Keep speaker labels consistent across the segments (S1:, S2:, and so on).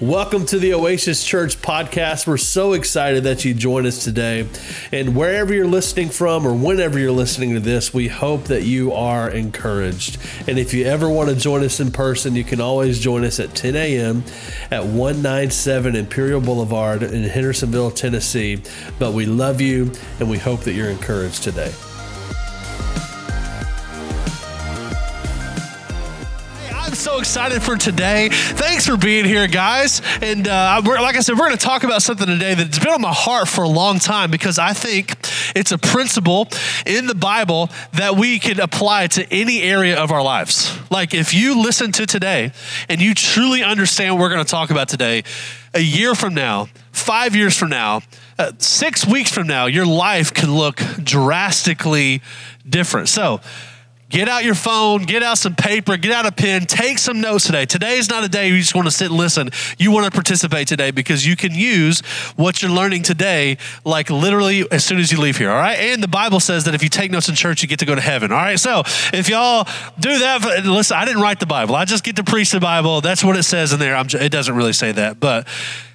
S1: Welcome to the Oasis Church podcast. We're so excited that you joined us today. And wherever you're listening from or whenever you're listening to this, we hope that you are encouraged. And if you ever want to join us in person, you can always join us at 10 a.m. at 197 Imperial Boulevard in Hendersonville, Tennessee. But we love you and we hope that you're encouraged today.
S2: Excited for today. Thanks for being here, guys. And uh, like I said, we're going to talk about something today that's been on my heart for a long time because I think it's a principle in the Bible that we can apply to any area of our lives. Like if you listen to today and you truly understand what we're going to talk about today, a year from now, five years from now, uh, six weeks from now, your life can look drastically different. So, Get out your phone, get out some paper, get out a pen, take some notes today. Today is not a day you just want to sit and listen. You want to participate today because you can use what you're learning today, like literally as soon as you leave here, all right? And the Bible says that if you take notes in church, you get to go to heaven, all right? So if y'all do that, listen, I didn't write the Bible. I just get to preach the Bible. That's what it says in there. I'm, it doesn't really say that, but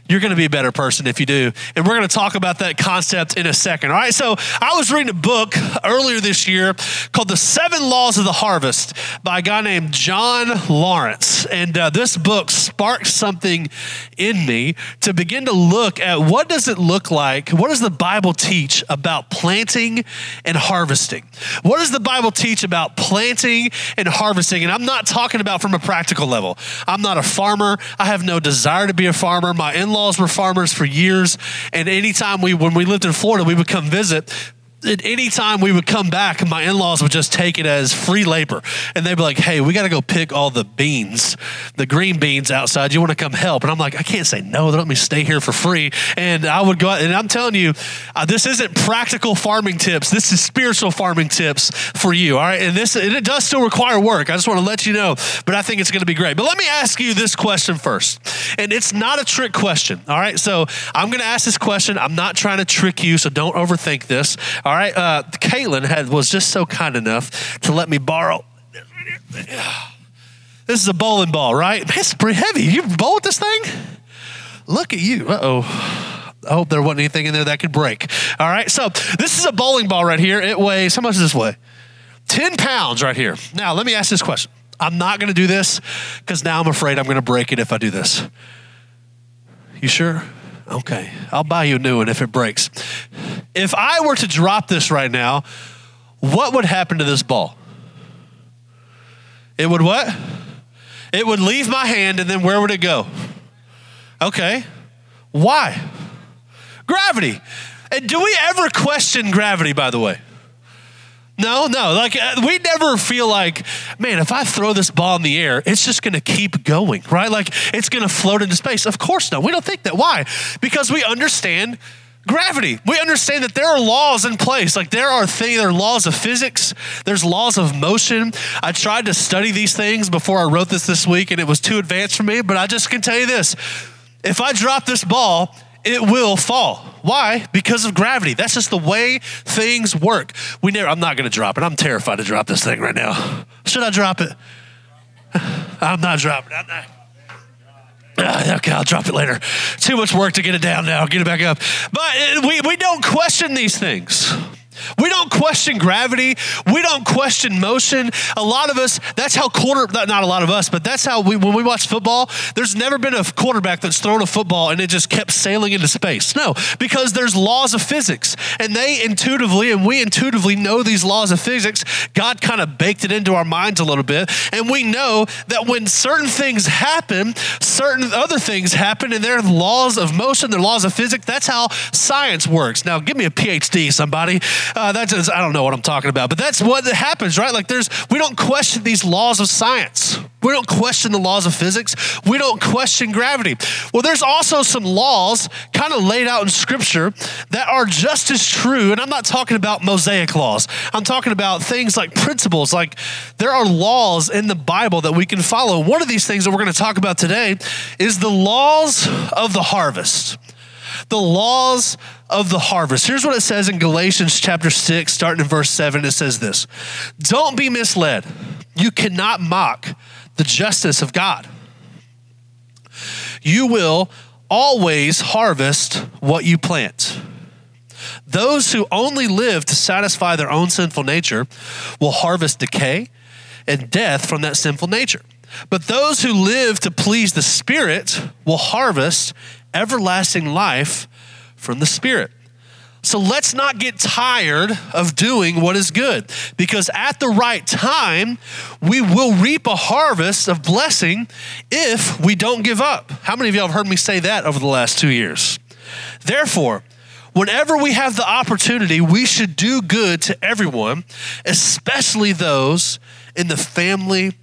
S2: you're going to be a better person if you do. And we're going to talk about that concept in a second. All right. So I was reading a book earlier this year called The Seven Laws of the Harvest by a guy named John Lawrence. And uh, this book sparked something in me to begin to look at what does it look like? What does the Bible teach about planting and harvesting? What does the Bible teach about planting and harvesting? And I'm not talking about from a practical level. I'm not a farmer. I have no desire to be a farmer. My in in-laws were farmers for years, and anytime we, when we lived in Florida, we would come visit at any time we would come back, my in laws would just take it as free labor. And they'd be like, hey, we got to go pick all the beans, the green beans outside. You want to come help? And I'm like, I can't say no. They let me stay here for free. And I would go out, and I'm telling you, uh, this isn't practical farming tips. This is spiritual farming tips for you. All right. And this, and it does still require work. I just want to let you know, but I think it's going to be great. But let me ask you this question first. And it's not a trick question. All right. So I'm going to ask this question. I'm not trying to trick you, so don't overthink this. All right, uh, Caitlin had was just so kind enough to let me borrow. This is a bowling ball, right? Man, it's pretty heavy. You bowl with this thing? Look at you. Uh oh. I hope there wasn't anything in there that could break. All right, so this is a bowling ball right here. It weighs, how much does this weigh? 10 pounds right here. Now, let me ask this question. I'm not going to do this because now I'm afraid I'm going to break it if I do this. You sure? Okay, I'll buy you a new one if it breaks. If I were to drop this right now, what would happen to this ball? It would what? It would leave my hand and then where would it go? Okay. Why? Gravity. And do we ever question gravity, by the way? No, no. Like uh, we never feel like, man, if I throw this ball in the air, it's just going to keep going, right? Like it's going to float into space. Of course, no. We don't think that. Why? Because we understand gravity. We understand that there are laws in place. Like there are things, there are laws of physics. There's laws of motion. I tried to study these things before I wrote this this week, and it was too advanced for me. But I just can tell you this: if I drop this ball it will fall. Why? Because of gravity. That's just the way things work. We never I'm not going to drop it. I'm terrified to drop this thing right now. Should I drop it? I'm not dropping it. I'm not. Okay, I'll drop it later. Too much work to get it down now. Get it back up. But uh, we, we don't question these things. We don't question gravity. We don't question motion. A lot of us, that's how quarter, not a lot of us, but that's how we, when we watch football, there's never been a quarterback that's thrown a football and it just kept sailing into space. No, because there's laws of physics and they intuitively, and we intuitively know these laws of physics. God kind of baked it into our minds a little bit. And we know that when certain things happen, certain other things happen and they're laws of motion, they're laws of physics. That's how science works. Now, give me a PhD, somebody. Uh, that's I don't know what I'm talking about, but that's what happens, right? Like there's we don't question these laws of science. We don't question the laws of physics. We don't question gravity. Well, there's also some laws kind of laid out in scripture that are just as true. And I'm not talking about Mosaic laws. I'm talking about things like principles. Like there are laws in the Bible that we can follow. One of these things that we're going to talk about today is the laws of the harvest the laws of the harvest. Here's what it says in Galatians chapter 6, starting in verse 7. It says this Don't be misled. You cannot mock the justice of God. you will always harvest what you plant. Those who only live to satisfy their own sinful nature will harvest decay and death from that sinful nature. But those who live to please the Spirit will harvest everlasting life from the Spirit. So let's not get tired of doing what is good because at the right time, we will reap a harvest of blessing if we don't give up. How many of y'all have heard me say that over the last two years? Therefore, whenever we have the opportunity, we should do good to everyone, especially those in the family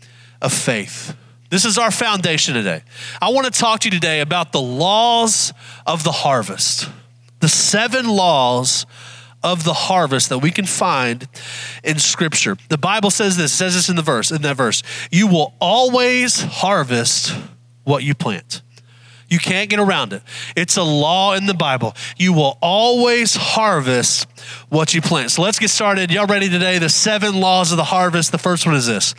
S2: of faith. This is our foundation today. I want to talk to you today about the laws of the harvest, the seven laws of the harvest that we can find in scripture. The Bible says this, says this in the verse, in that verse. You will always harvest what you plant. You can't get around it. It's a law in the Bible. You will always harvest what you plant. So let's get started. Y'all ready today? The seven laws of the harvest. The first one is this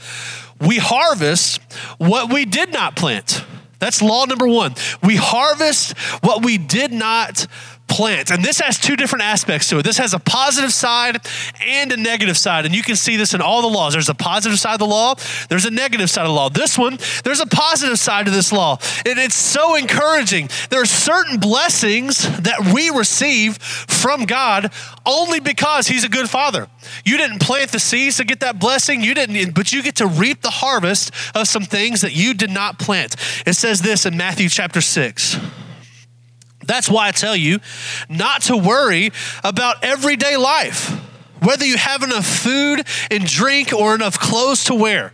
S2: we harvest what we did not plant. That's law number one. We harvest what we did not plant. And this has two different aspects to it. This has a positive side and a negative side. And you can see this in all the laws. There's a positive side of the law, there's a negative side of the law. This one, there's a positive side to this law. And it's so encouraging. There are certain blessings that we receive from God only because He's a good Father. You didn't plant the seeds to get that blessing, you didn't, but you get to reap the harvest of some things that you did not plant. It says this in Matthew chapter 6. That's why I tell you not to worry about everyday life, whether you have enough food and drink or enough clothes to wear.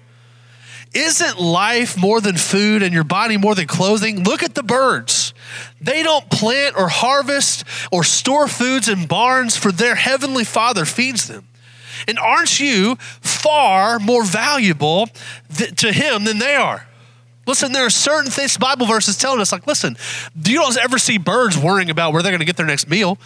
S2: Isn't life more than food and your body more than clothing? Look at the birds. They don't plant or harvest or store foods in barns, for their heavenly Father feeds them. And aren't you far more valuable th- to Him than they are? Listen, there are certain things, Bible verses telling us, like, listen, you don't ever see birds worrying about where they're going to get their next meal.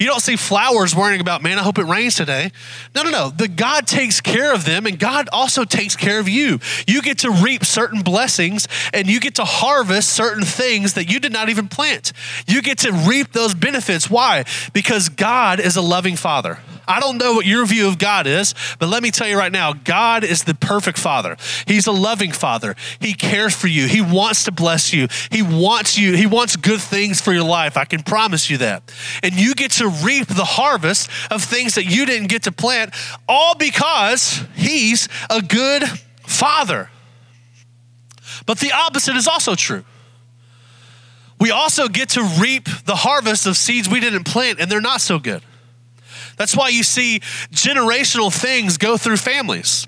S2: You don't see flowers worrying about, man, I hope it rains today. No, no, no. The God takes care of them, and God also takes care of you. You get to reap certain blessings, and you get to harvest certain things that you did not even plant. You get to reap those benefits. Why? Because God is a loving Father. I don't know what your view of God is, but let me tell you right now God is the perfect Father. He's a loving Father. He cares for you, He wants to bless you, He wants you, He wants good things for your life. I can promise you that. And you get to reap the harvest of things that you didn't get to plant, all because He's a good Father. But the opposite is also true. We also get to reap the harvest of seeds we didn't plant, and they're not so good. That's why you see generational things go through families.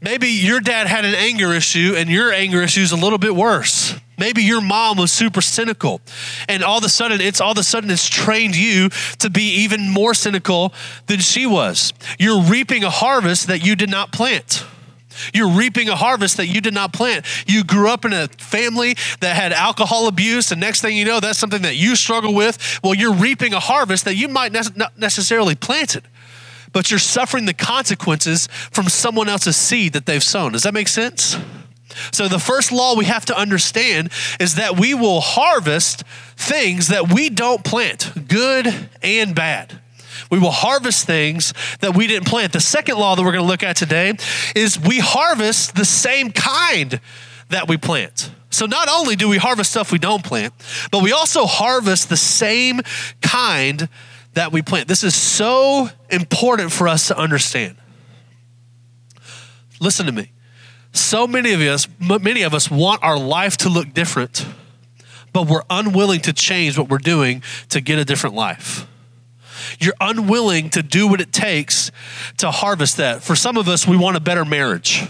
S2: Maybe your dad had an anger issue and your anger issue is a little bit worse. Maybe your mom was super cynical and all of a sudden it's all of a sudden it's trained you to be even more cynical than she was. You're reaping a harvest that you did not plant. You're reaping a harvest that you did not plant. You grew up in a family that had alcohol abuse, and next thing you know, that's something that you struggle with. Well, you're reaping a harvest that you might not necessarily planted, but you're suffering the consequences from someone else's seed that they've sown. Does that make sense? So, the first law we have to understand is that we will harvest things that we don't plant, good and bad. We will harvest things that we didn't plant. The second law that we're going to look at today is we harvest the same kind that we plant. So not only do we harvest stuff we don't plant, but we also harvest the same kind that we plant. This is so important for us to understand. Listen to me. So many of us, many of us want our life to look different, but we're unwilling to change what we're doing to get a different life. You're unwilling to do what it takes to harvest that. For some of us, we want a better marriage.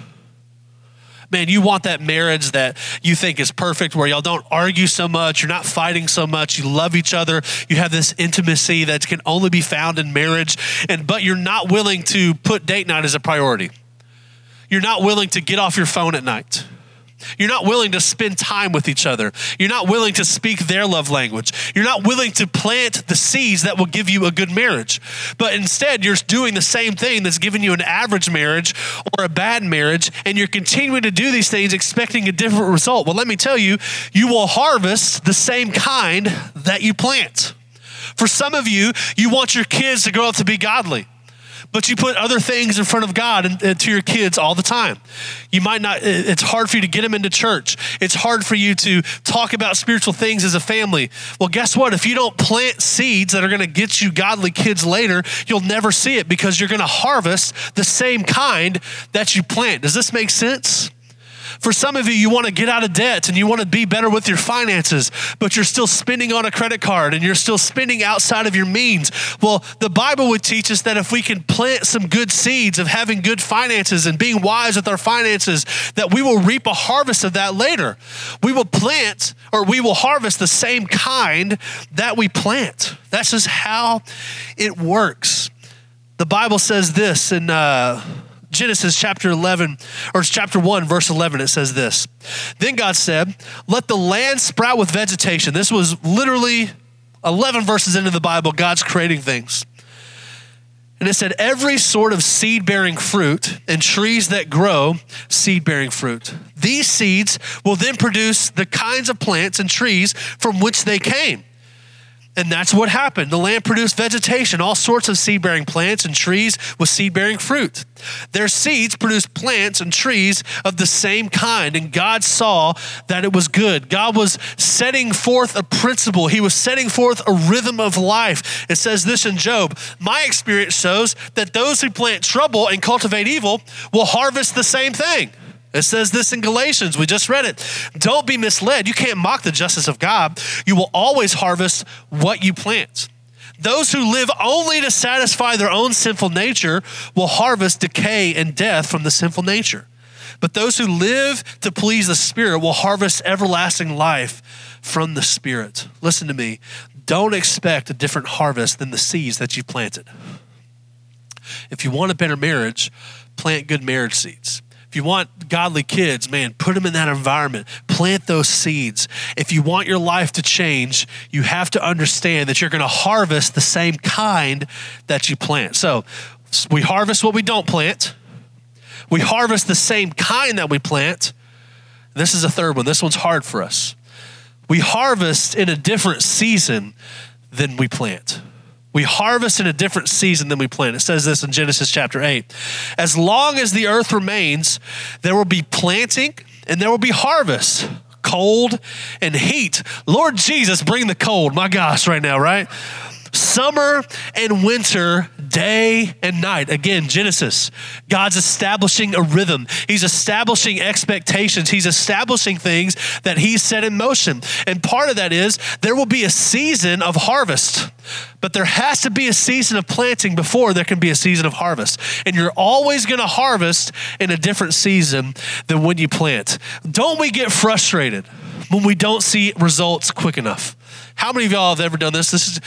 S2: Man, you want that marriage that you think is perfect, where y'all don't argue so much, you're not fighting so much, you love each other, you have this intimacy that can only be found in marriage, and but you're not willing to put date night as a priority. You're not willing to get off your phone at night. You're not willing to spend time with each other. You're not willing to speak their love language. You're not willing to plant the seeds that will give you a good marriage. But instead, you're doing the same thing that's giving you an average marriage or a bad marriage, and you're continuing to do these things expecting a different result. Well, let me tell you, you will harvest the same kind that you plant. For some of you, you want your kids to grow up to be godly but you put other things in front of God and, and, to your kids all the time. You might not, it's hard for you to get them into church. It's hard for you to talk about spiritual things as a family. Well, guess what? If you don't plant seeds that are going to get you godly kids later, you'll never see it because you're going to harvest the same kind that you plant. Does this make sense? For some of you, you want to get out of debt and you want to be better with your finances, but you're still spending on a credit card and you're still spending outside of your means. Well, the Bible would teach us that if we can plant some good seeds of having good finances and being wise with our finances, that we will reap a harvest of that later. We will plant or we will harvest the same kind that we plant. That's just how it works. The Bible says this in. Uh, Genesis chapter 11, or chapter 1, verse 11, it says this. Then God said, Let the land sprout with vegetation. This was literally 11 verses into the Bible, God's creating things. And it said, Every sort of seed bearing fruit and trees that grow seed bearing fruit. These seeds will then produce the kinds of plants and trees from which they came. And that's what happened. The land produced vegetation, all sorts of seed bearing plants and trees with seed bearing fruit. Their seeds produced plants and trees of the same kind, and God saw that it was good. God was setting forth a principle, He was setting forth a rhythm of life. It says this in Job My experience shows that those who plant trouble and cultivate evil will harvest the same thing. It says this in Galatians. We just read it. Don't be misled. You can't mock the justice of God. You will always harvest what you plant. Those who live only to satisfy their own sinful nature will harvest decay and death from the sinful nature. But those who live to please the Spirit will harvest everlasting life from the Spirit. Listen to me. Don't expect a different harvest than the seeds that you've planted. If you want a better marriage, plant good marriage seeds. If you want godly kids, man, put them in that environment. Plant those seeds. If you want your life to change, you have to understand that you're going to harvest the same kind that you plant. So we harvest what we don't plant, we harvest the same kind that we plant. This is a third one. This one's hard for us. We harvest in a different season than we plant. We harvest in a different season than we plant. It says this in Genesis chapter 8. As long as the earth remains, there will be planting and there will be harvest, cold and heat. Lord Jesus, bring the cold. My gosh, right now, right? Summer and winter day and night. Again, Genesis. God's establishing a rhythm. He's establishing expectations. He's establishing things that He's set in motion. And part of that is there will be a season of harvest. But there has to be a season of planting before there can be a season of harvest. And you're always going to harvest in a different season than when you plant. Don't we get frustrated when we don't see results quick enough? How many of y'all have ever done this? This is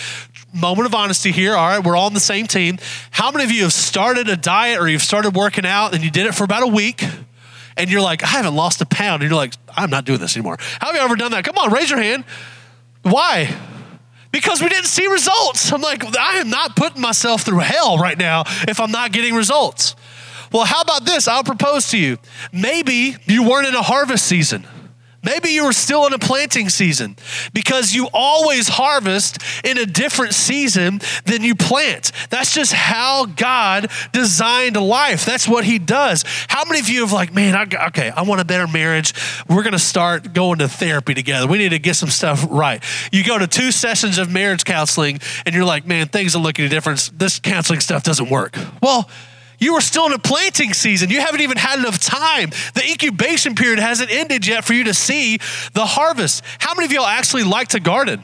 S2: moment of honesty here. All right, we're all on the same team. How many of you have started a diet or you've started working out and you did it for about a week? And you're like, I haven't lost a pound. And you're like, I'm not doing this anymore. How have you ever done that? Come on, raise your hand. Why? Because we didn't see results. I'm like, I am not putting myself through hell right now if I'm not getting results. Well, how about this? I'll propose to you. Maybe you weren't in a harvest season. Maybe you were still in a planting season because you always harvest in a different season than you plant. That's just how God designed life. That's what He does. How many of you have like, man, I, okay, I want a better marriage. We're going to start going to therapy together. We need to get some stuff right. You go to two sessions of marriage counseling and you're like, man, things are looking different. This counseling stuff doesn't work. Well, you are still in a planting season. You haven't even had enough time. The incubation period hasn't ended yet for you to see the harvest. How many of y'all actually like to garden?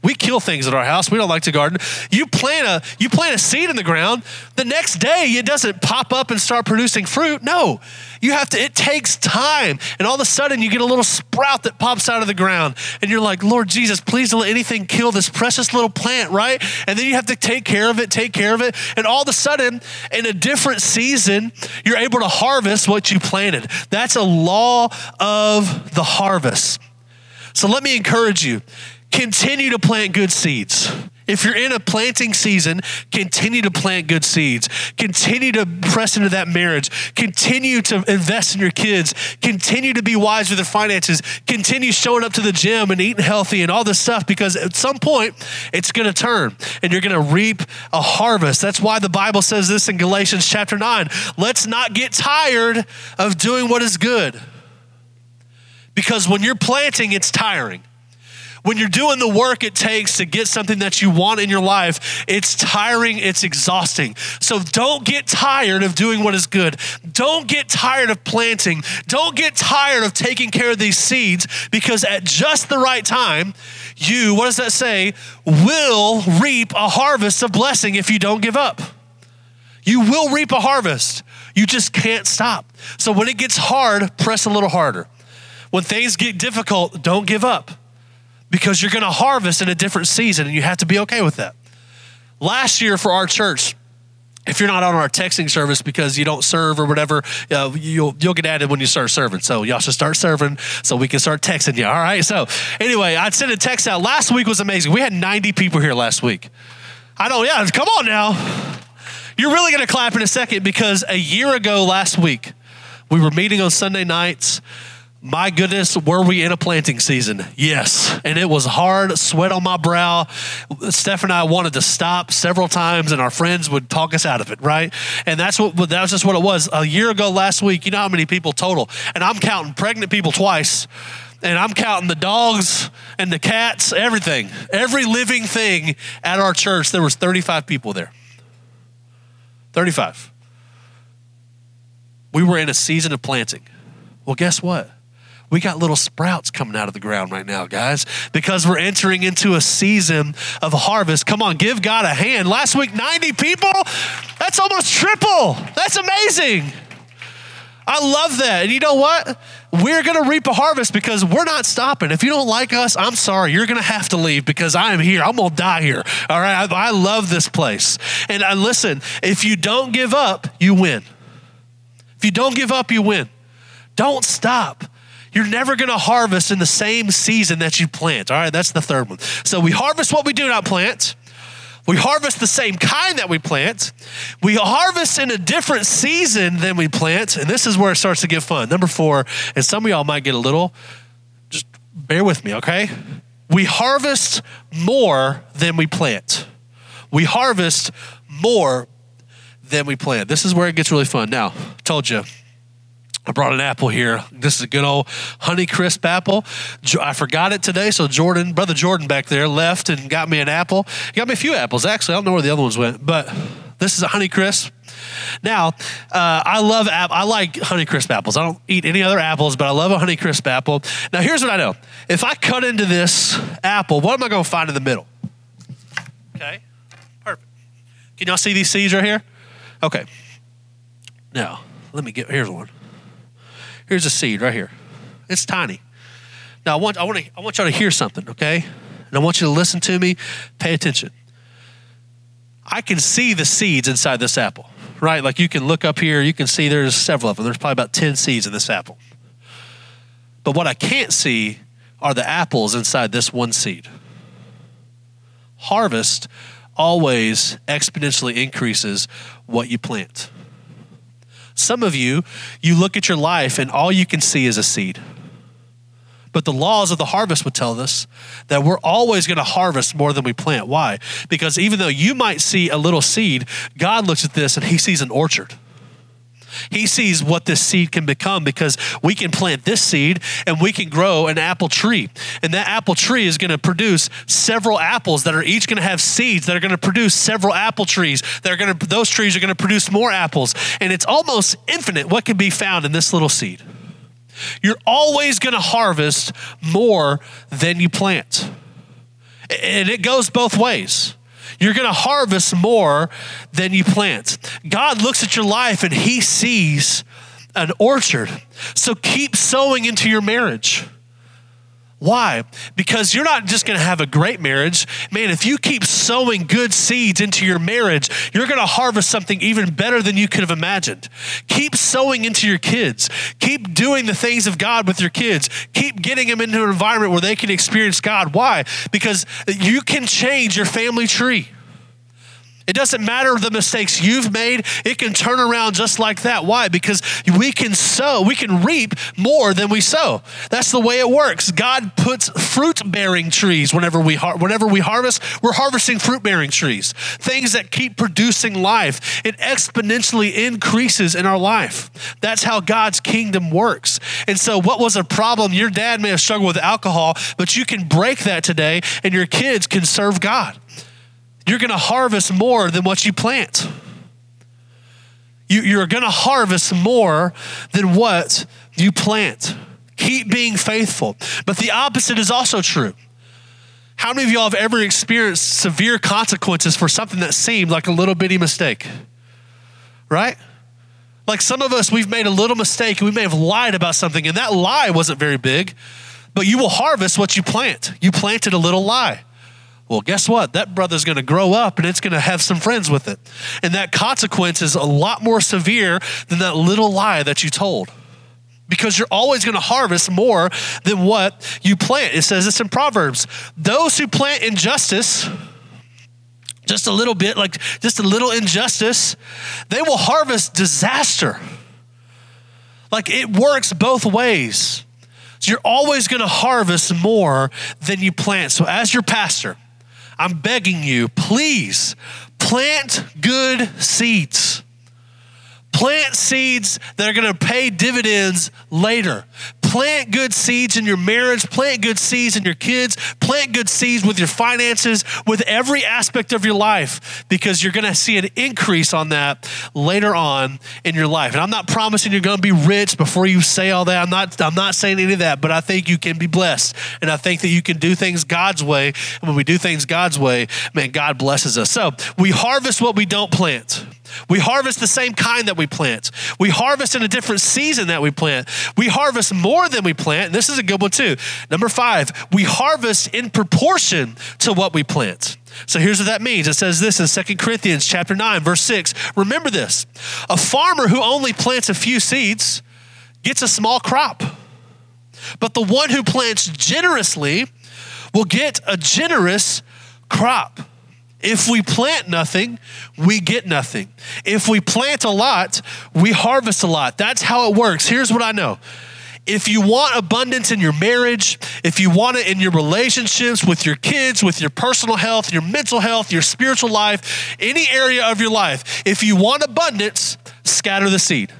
S2: We kill things at our house. We don't like to garden. You plant a you plant a seed in the ground. The next day it doesn't pop up and start producing fruit. No. You have to it takes time. And all of a sudden you get a little sprout that pops out of the ground and you're like, "Lord Jesus, please don't let anything kill this precious little plant," right? And then you have to take care of it, take care of it, and all of a sudden in a different season, you're able to harvest what you planted. That's a law of the harvest. So let me encourage you continue to plant good seeds. If you're in a planting season, continue to plant good seeds. Continue to press into that marriage. Continue to invest in your kids. Continue to be wise with your finances. Continue showing up to the gym and eating healthy and all this stuff because at some point it's going to turn and you're going to reap a harvest. That's why the Bible says this in Galatians chapter 9. Let's not get tired of doing what is good. Because when you're planting, it's tiring when you're doing the work it takes to get something that you want in your life, it's tiring, it's exhausting. So don't get tired of doing what is good. Don't get tired of planting. Don't get tired of taking care of these seeds because at just the right time, you, what does that say, will reap a harvest of blessing if you don't give up. You will reap a harvest. You just can't stop. So when it gets hard, press a little harder. When things get difficult, don't give up because you're going to harvest in a different season and you have to be okay with that. Last year for our church, if you're not on our texting service because you don't serve or whatever, uh, you'll you'll get added when you start serving. So y'all should start serving so we can start texting you. All right. So anyway, I'd send a text out. Last week was amazing. We had 90 people here last week. I don't. Yeah, come on now. You're really going to clap in a second because a year ago last week we were meeting on Sunday nights my goodness, were we in a planting season? Yes. And it was hard, sweat on my brow. Steph and I wanted to stop several times, and our friends would talk us out of it, right? And that's what that was just what it was. A year ago last week, you know how many people total? And I'm counting pregnant people twice. And I'm counting the dogs and the cats, everything. Every living thing at our church, there was 35 people there. 35. We were in a season of planting. Well, guess what? We got little sprouts coming out of the ground right now, guys, because we're entering into a season of harvest. Come on, give God a hand. Last week, 90 people. That's almost triple. That's amazing. I love that. And you know what? We're going to reap a harvest because we're not stopping. If you don't like us, I'm sorry. You're going to have to leave because I am here. I'm going to die here. All right. I, I love this place. And I listen, if you don't give up, you win. If you don't give up, you win. Don't stop. You're never going to harvest in the same season that you plant. All right, that's the third one. So we harvest what we do not plant. We harvest the same kind that we plant. We harvest in a different season than we plant. And this is where it starts to get fun. Number four, and some of y'all might get a little, just bear with me, okay? We harvest more than we plant. We harvest more than we plant. This is where it gets really fun. Now, told you, I brought an apple here. This is a good old Honey Crisp apple. I forgot it today, so Jordan, brother Jordan back there, left and got me an apple. He got me a few apples, actually. I don't know where the other ones went, but this is a Honey Crisp. Now, uh, I love app. I like Honey Crisp apples. I don't eat any other apples, but I love a Honey Crisp apple. Now, here's what I know: if I cut into this apple, what am I going to find in the middle? Okay, perfect. Can y'all see these seeds right here? Okay. Now, let me get. Here's one. Here's a seed right here. It's tiny. Now I want I want to, I want y'all to hear something, okay? And I want you to listen to me, pay attention. I can see the seeds inside this apple, right? Like you can look up here, you can see there's several of them. There's probably about 10 seeds in this apple. But what I can't see are the apples inside this one seed. Harvest always exponentially increases what you plant. Some of you, you look at your life and all you can see is a seed. But the laws of the harvest would tell us that we're always going to harvest more than we plant. Why? Because even though you might see a little seed, God looks at this and he sees an orchard. He sees what this seed can become because we can plant this seed and we can grow an apple tree. And that apple tree is going to produce several apples that are each going to have seeds that are going to produce several apple trees. That are going to those trees are going to produce more apples. And it's almost infinite what can be found in this little seed. You're always going to harvest more than you plant. And it goes both ways. You're going to harvest more than you plant. God looks at your life and he sees an orchard. So keep sowing into your marriage. Why? Because you're not just going to have a great marriage. Man, if you keep sowing good seeds into your marriage, you're going to harvest something even better than you could have imagined. Keep sowing into your kids. Keep doing the things of God with your kids. Keep getting them into an environment where they can experience God. Why? Because you can change your family tree. It doesn't matter the mistakes you've made, it can turn around just like that. Why? Because we can sow, we can reap more than we sow. That's the way it works. God puts fruit bearing trees whenever we, har- whenever we harvest, we're harvesting fruit bearing trees, things that keep producing life. It exponentially increases in our life. That's how God's kingdom works. And so, what was a problem? Your dad may have struggled with alcohol, but you can break that today, and your kids can serve God you're going to harvest more than what you plant. You, are going to harvest more than what you plant. Keep being faithful. But the opposite is also true. How many of y'all have ever experienced severe consequences for something that seemed like a little bitty mistake? Right? Like some of us, we've made a little mistake and we may have lied about something, and that lie wasn't very big, but you will harvest what you plant. You planted a little lie. Well, guess what? That brother's going to grow up and it's going to have some friends with it. And that consequence is a lot more severe than that little lie that you told. Because you're always going to harvest more than what you plant. It says this in Proverbs those who plant injustice, just a little bit, like just a little injustice, they will harvest disaster. Like it works both ways. So you're always going to harvest more than you plant. So, as your pastor, I'm begging you, please plant good seeds. Plant seeds that are going to pay dividends later. Plant good seeds in your marriage, plant good seeds in your kids, plant good seeds with your finances, with every aspect of your life, because you're going to see an increase on that later on in your life. And I'm not promising you're going to be rich before you say all that. I'm not, I'm not saying any of that, but I think you can be blessed. And I think that you can do things God's way. And when we do things God's way, man, God blesses us. So we harvest what we don't plant. We harvest the same kind that we plant. We harvest in a different season that we plant. We harvest more than we plant. This is a good one too. Number five, we harvest in proportion to what we plant. So here's what that means. It says this in 2 Corinthians chapter 9, verse 6. Remember this. A farmer who only plants a few seeds gets a small crop. But the one who plants generously will get a generous crop. If we plant nothing, we get nothing. If we plant a lot, we harvest a lot. That's how it works. Here's what I know. If you want abundance in your marriage, if you want it in your relationships with your kids, with your personal health, your mental health, your spiritual life, any area of your life, if you want abundance, scatter the seed.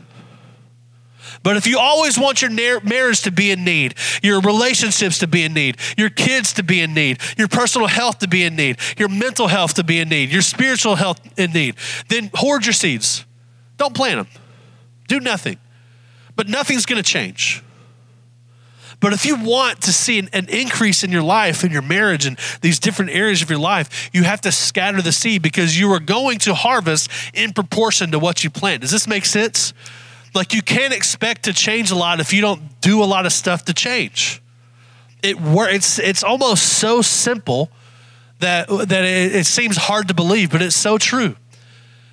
S2: But if you always want your marriage to be in need, your relationships to be in need, your kids to be in need, your personal health to be in need, your mental health to be in need, your spiritual health in need, then hoard your seeds. Don't plant them. Do nothing. But nothing's going to change. But if you want to see an, an, increase in your life, in your marriage, and these different areas of your life, you have to scatter the seed because you are going to harvest in proportion to what you plant. Does this make sense? Like you can't expect to change a lot if you don't do a lot of stuff to change. It it's it's almost so simple that that it, it seems hard to believe, but it's so true.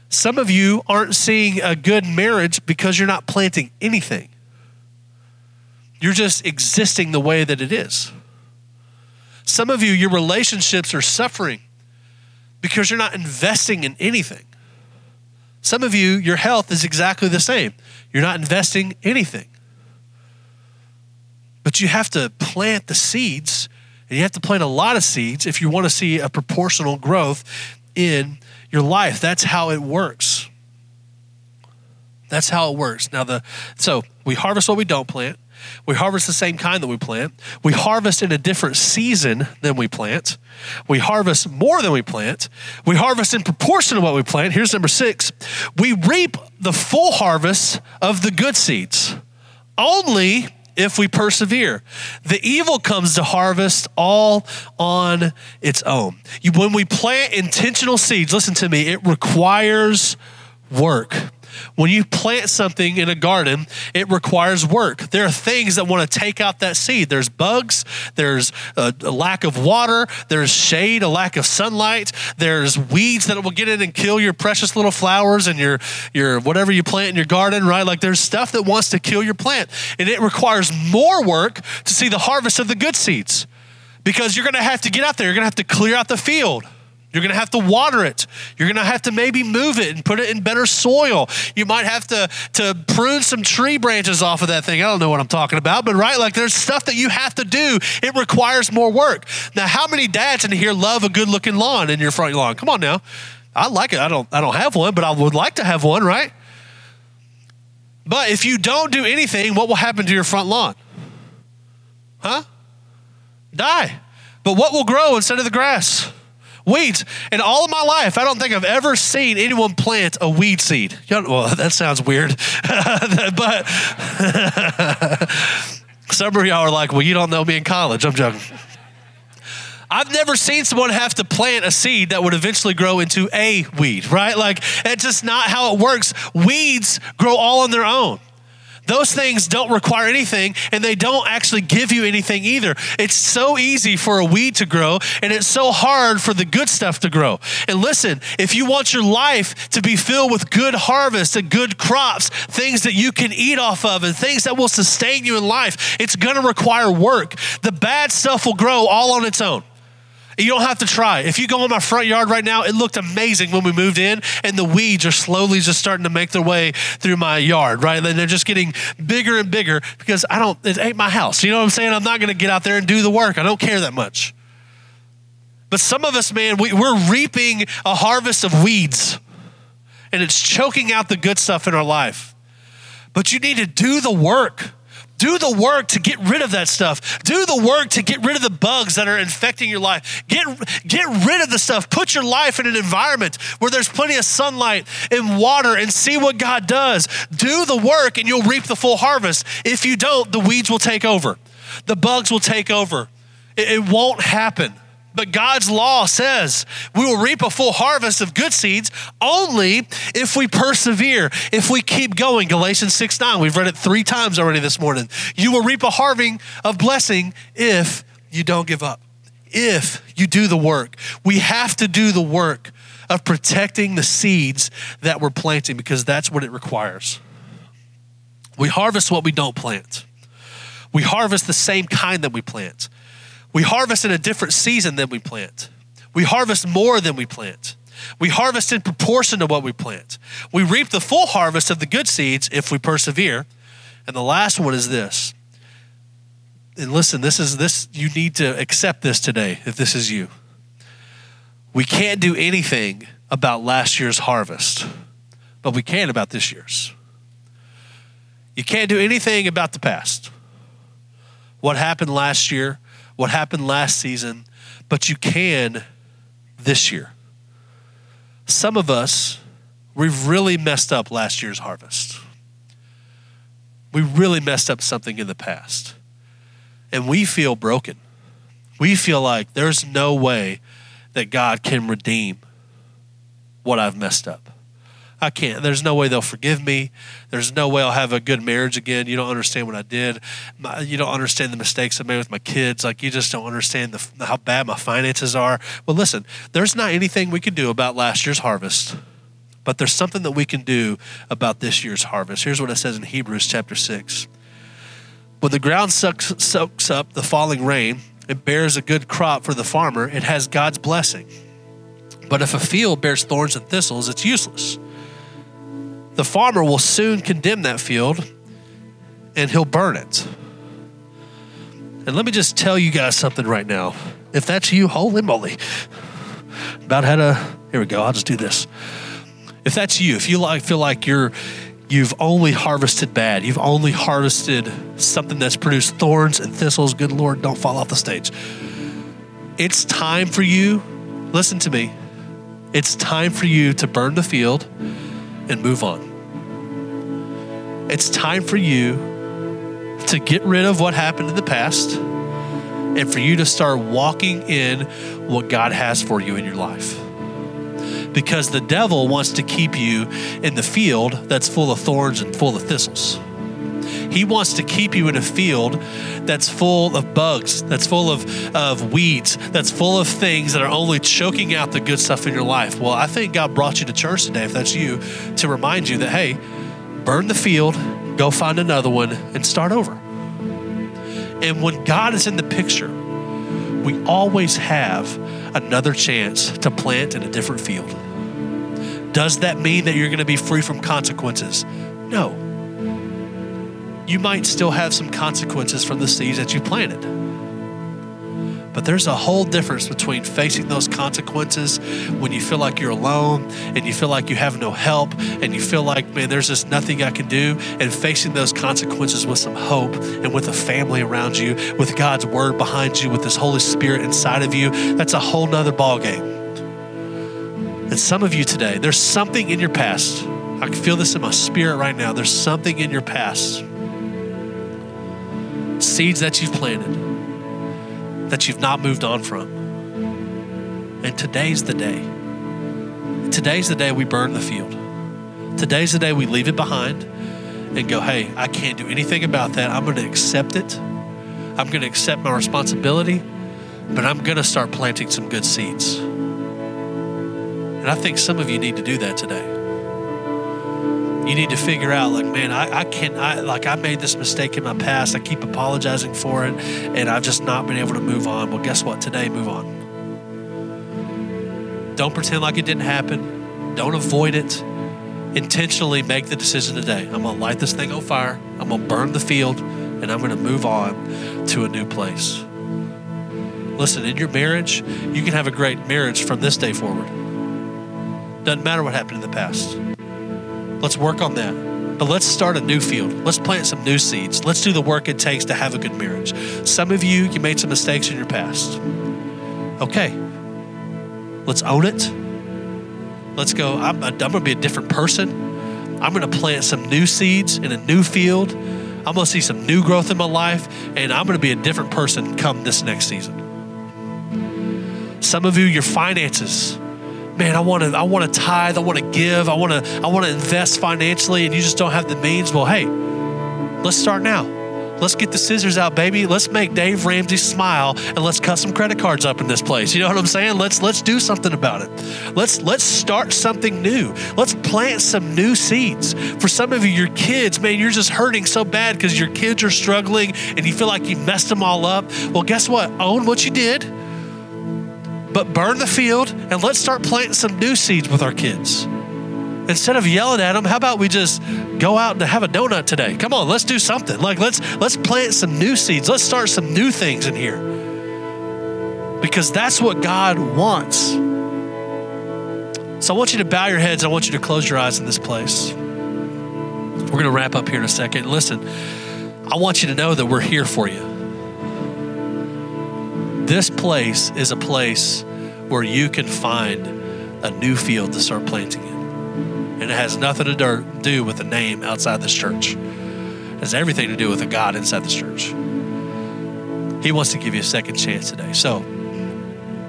S2: Some of you aren't seeing a good marriage because you're not planting anything. You're just existing the way that it is. Some of you, your relationships are suffering because you're not investing in anything. Some of you, your health is exactly the same. You're not investing anything. But you have to plant the seeds, and you have to plant a lot of seeds if you want to see a proportional growth in your life. That's how it works. That's how it works. Now the so we harvest what we don't plant. We harvest the same kind that we plant. We harvest in a different season than we plant. We harvest more than we plant. We harvest in proportion to what we plant. Here's number six we reap the full harvest of the good seeds only if we persevere. The evil comes to harvest all on its own. When we plant intentional seeds, listen to me, it requires work. When you plant something in a garden, it requires work. There are things that want to take out that seed. There's bugs, there's a, lack of water, there's shade, a lack of sunlight, there's weeds that will get in and kill your precious little flowers and your your whatever you plant in your garden, right? Like there's stuff that wants to kill your plant. And it requires more work to see the harvest of the good seeds. Because you're going to have to get out there, you're going to have to clear out the field. You're going to have to water it. You're going to have to maybe move it and put it in better soil. You might have to, to prune some tree branches off of that thing. I don't know what I'm talking about, but right, like there's stuff that you have to do. It requires more work. Now, how many dads in here love a good looking lawn in your front lawn? Come on now. I like it. I don't, I don't have one, but I would like to have one, right? But if you don't do anything, what will happen to your front lawn? Huh? Die. But what will grow instead of the grass? Weeds. In all of my life, I don't think I've ever seen anyone plant a weed seed. Well, that sounds weird. but some of y'all are like, well, you don't know me in college. I'm joking. I've never seen someone have to plant a seed that would eventually grow into a weed, right? Like, it's just not how it works. Weeds grow all on their own. Those things don't require anything and they don't actually give you anything either. It's so easy for a weed to grow and it's so hard for the good stuff to grow. And listen, if you want your life to be filled with good harvest and good crops, things that you can eat off of and things that will sustain you in life, it's going to require work. The bad stuff will grow all on its own. You don't have to try. If you go in my front yard right now, it looked amazing when we moved in, and the weeds are slowly just starting to make their way through my yard, right? And they're just getting bigger and bigger because I don't, it ain't my house. You know what I'm saying? I'm not going to get out there and do the work. I don't care that much. But some of us, man, we, we're reaping a harvest of weeds, and it's choking out the good stuff in our life. But you need to do the work. Do the work to get rid of that stuff. Do the work to get rid of the bugs that are infecting your life. Get, get rid of the stuff. Put your life in an environment where there's plenty of sunlight and water and see what God does. Do the work and you'll reap the full harvest. If you don't, the weeds will take over, the bugs will take over. It, it won't happen. But God's law says we will reap a full harvest of good seeds only if we persevere, if we keep going. Galatians 6 9, we've read it three times already this morning. You will reap a harving of blessing if you don't give up, if you do the work. We have to do the work of protecting the seeds that we're planting because that's what it requires. We harvest what we don't plant. We harvest the same kind that we plant. We harvest in a different season than we plant. We harvest more than we plant. We harvest in proportion to what we plant. We reap the full harvest of the good seeds if we persevere. And the last one is this. And listen, this is this you need to accept this today if this is you. We can't do anything about last year's harvest, but we can about this year's. You can't do anything about the past. What happened last year, what happened last season, but you can this year. Some of us, we've really messed up last year's harvest. We really messed up something in the past. And we feel broken. We feel like there's no way that God can redeem what I've messed up. I can't. There's no way they'll forgive me. There's no way I'll have a good marriage again. You don't understand what I did. My, you don't understand the mistakes I made with my kids. Like you just don't understand the, how bad my finances are. Well, listen, there's not anything we can do about last year's harvest, but there's something that we can do about this year's harvest. Here's what it says in Hebrews chapter 6. When the ground sucks, soaks up the falling rain, it bears a good crop for the farmer. It has God's blessing. But if a field bears thorns and thistles, it's useless the farmer will soon condemn that field and he'll burn it. And let me just tell you guys something right now. If that's you, holy moly. About how to, here we go, I'll just do this. If that's you, if you like, feel like you're, you've only harvested bad, you've only harvested something that's produced thorns and thistles, good Lord, don't fall off the stage. It's time for you, listen to me, it's time for you to burn the field and move on. It's time for you to get rid of what happened in the past and for you to start walking in what God has for you in your life. Because the devil wants to keep you in the field that's full of thorns and full of thistles. He wants to keep you in a field that's full of bugs, that's full of, of weeds, that's full of things that are only choking out the good stuff in your life. Well, I think God brought you to church today, if that's you, to remind you that, hey, burn the field, go find another one, and start over. And when God is in the picture, we always have another chance to plant in a different field. Does that mean that you're going to be free from consequences? No. You might still have some consequences from the seeds that you planted. But there's a whole difference between facing those consequences when you feel like you're alone and you feel like you have no help and you feel like, man, there's just nothing I can do, and facing those consequences with some hope and with a family around you, with God's word behind you, with His Holy Spirit inside of you. That's a whole nother ballgame. And some of you today, there's something in your past. I can feel this in my spirit right now. There's something in your past. Seeds that you've planted that you've not moved on from. And today's the day. Today's the day we burn the field. Today's the day we leave it behind and go, hey, I can't do anything about that. I'm going to accept it. I'm going to accept my responsibility, but I'm going to start planting some good seeds. And I think some of you need to do that today. You need to figure out, like, man, I, I can't, I, like, I made this mistake in my past. I keep apologizing for it, and I've just not been able to move on. Well, guess what? Today, move on. Don't pretend like it didn't happen. Don't avoid it. Intentionally make the decision today. I'm to light this thing on fire. I'm to burn the field, and I'm to move on to a new place. Listen, in your marriage, you can have a great marriage from this day forward. Doesn't matter what happened in the past. Let's work on that. But let's start a new field. Let's plant some new seeds. Let's do the work it takes to have a good marriage. Some of you, you made some mistakes in your past. Okay. Let's own it. Let's go. I'm, I'm going to be a different person. I'm going to plant some new seeds in a new field. I'm going to see some new growth in my life, and I'm going to be a different person come this next season. Some of you, your finances, man, I want to, I want to tithe, I want to give, I want to, I want to invest financially, and you just don't have the means. Well, hey, let's start now. Let's get the scissors out, baby. Let's make Dave Ramsey smile and let's cut some credit cards up in this place. You know what I'm saying? Let's let's do something about it. Let's let's start something new. Let's plant some new seeds. For some of you, your kids, man, you're just hurting so bad because your kids are struggling and you feel like you messed them all up. Well, guess what? Own what you did but burn the field and let's start planting some new seeds with our kids. Instead of yelling at them, how about we just go out and have a donut today? Come on, let's do something. Like let's let's plant some new seeds. Let's start some new things in here. Because that's what God wants. So I want you to bow your heads. I want you to close your eyes in this place. We're going to wrap up here in a second. Listen, I want you to know that we're here for you. This place is a place where you can find a new field to start planting in. And it has nothing to do with the name outside this church. It has everything to do with the God inside this church. He wants to give you a second chance today. So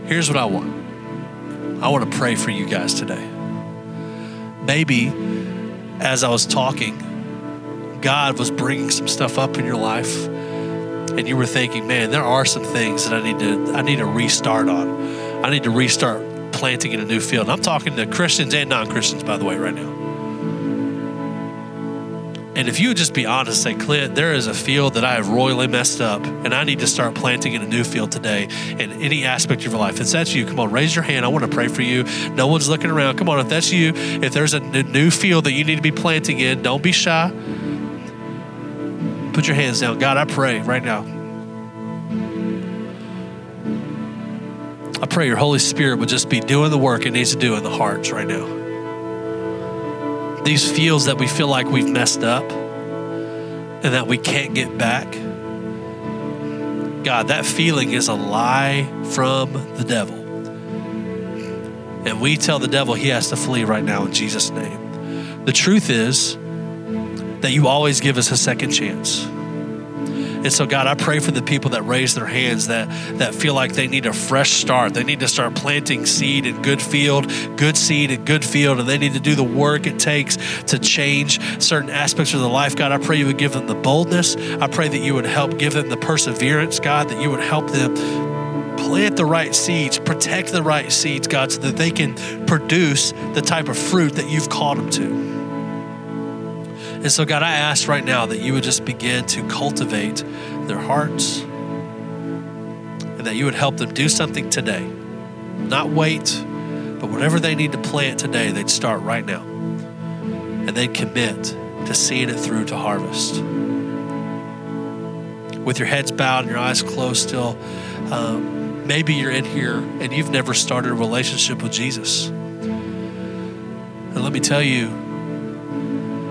S2: here's what I want I want to pray for you guys today. Maybe as I was talking, God was bringing some stuff up in your life and you were thinking, man, there are some things that I need to I need to restart on. I need to restart planting in a new field. And I'm talking to Christians and non-Christians, by the way, right now. And if you would just be honest, and say, Clint, there is a field that I have royally messed up, and I need to start planting in a new field today in any aspect of your life. If that's you, come on, raise your hand. I want to pray for you. No one's looking around. Come on, if that's you, if there's a new field that you need to be planting in, don't be shy. Put your hands down. God, I pray right now. I pray your Holy Spirit would just be doing the work it needs to do in the hearts right now. These fields that we feel like we've messed up and that we can't get back. God, that feeling is a lie from the devil. And we tell the devil he has to flee right now in Jesus' name. The truth is that you always give us a second chance. And so, God, I pray for the people that raise their hands that, that feel like they need a fresh start. They need to start planting seed in good field, good seed in good field, and they need to do the work it takes to change certain aspects of their life. God, I pray you would give them the boldness. I pray that you would help give them the perseverance, God, that you would help them plant the right seeds, protect the right seeds, God, so that they can produce the type of fruit that you've called them to. And so, God, I ask right now that you would just begin to cultivate their hearts and that you would help them do something today. Not wait, but whatever they need to plant today, they'd start right now. And they'd commit to seeing it through to harvest. With your heads bowed and your eyes closed still, um, maybe you're in here and you've never started a relationship with Jesus. And let me tell you,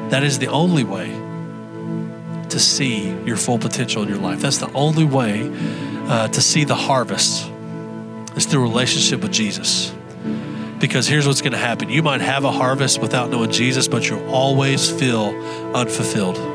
S2: that is the only way to see your full potential in your life. That's the only way uh, to see the harvest is through relationship with Jesus. Because here's what's going to happen you might have a harvest without knowing Jesus, but you'll always feel unfulfilled.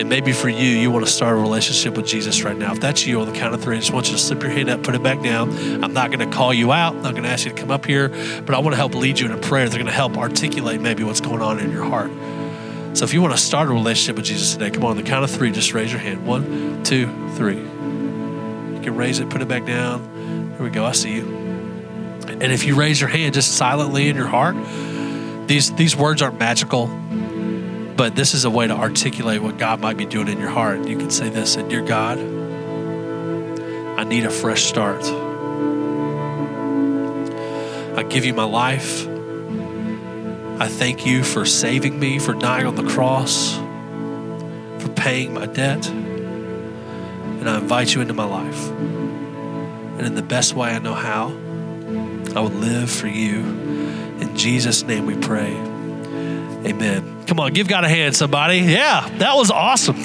S2: And maybe for you, you want to start a relationship with Jesus right now. If that's you on the count of three, I just want you to slip your hand up, put it back down. I'm not going to call you out. I'm not going to ask you to come up here, but I want to help lead you in a prayer. They're going to help articulate maybe what's going on in your heart. So if you want to start a relationship with Jesus today, come on, the count of three, just raise your hand. One, two, three. You can raise it, put it back down. Here we go. I see you. And if you raise your hand just silently in your heart, these these words aren't magical but this is a way to articulate what God might be doing in your heart. You can say this, and dear God, I need a fresh start. I give you my life. I thank you for saving me, for dying on the cross, for paying my debt. And I invite you into my life. And in the best way I know how, I would live for you. In Jesus' name we pray. Amen. Come on, give God a hand, somebody. Yeah, that was awesome.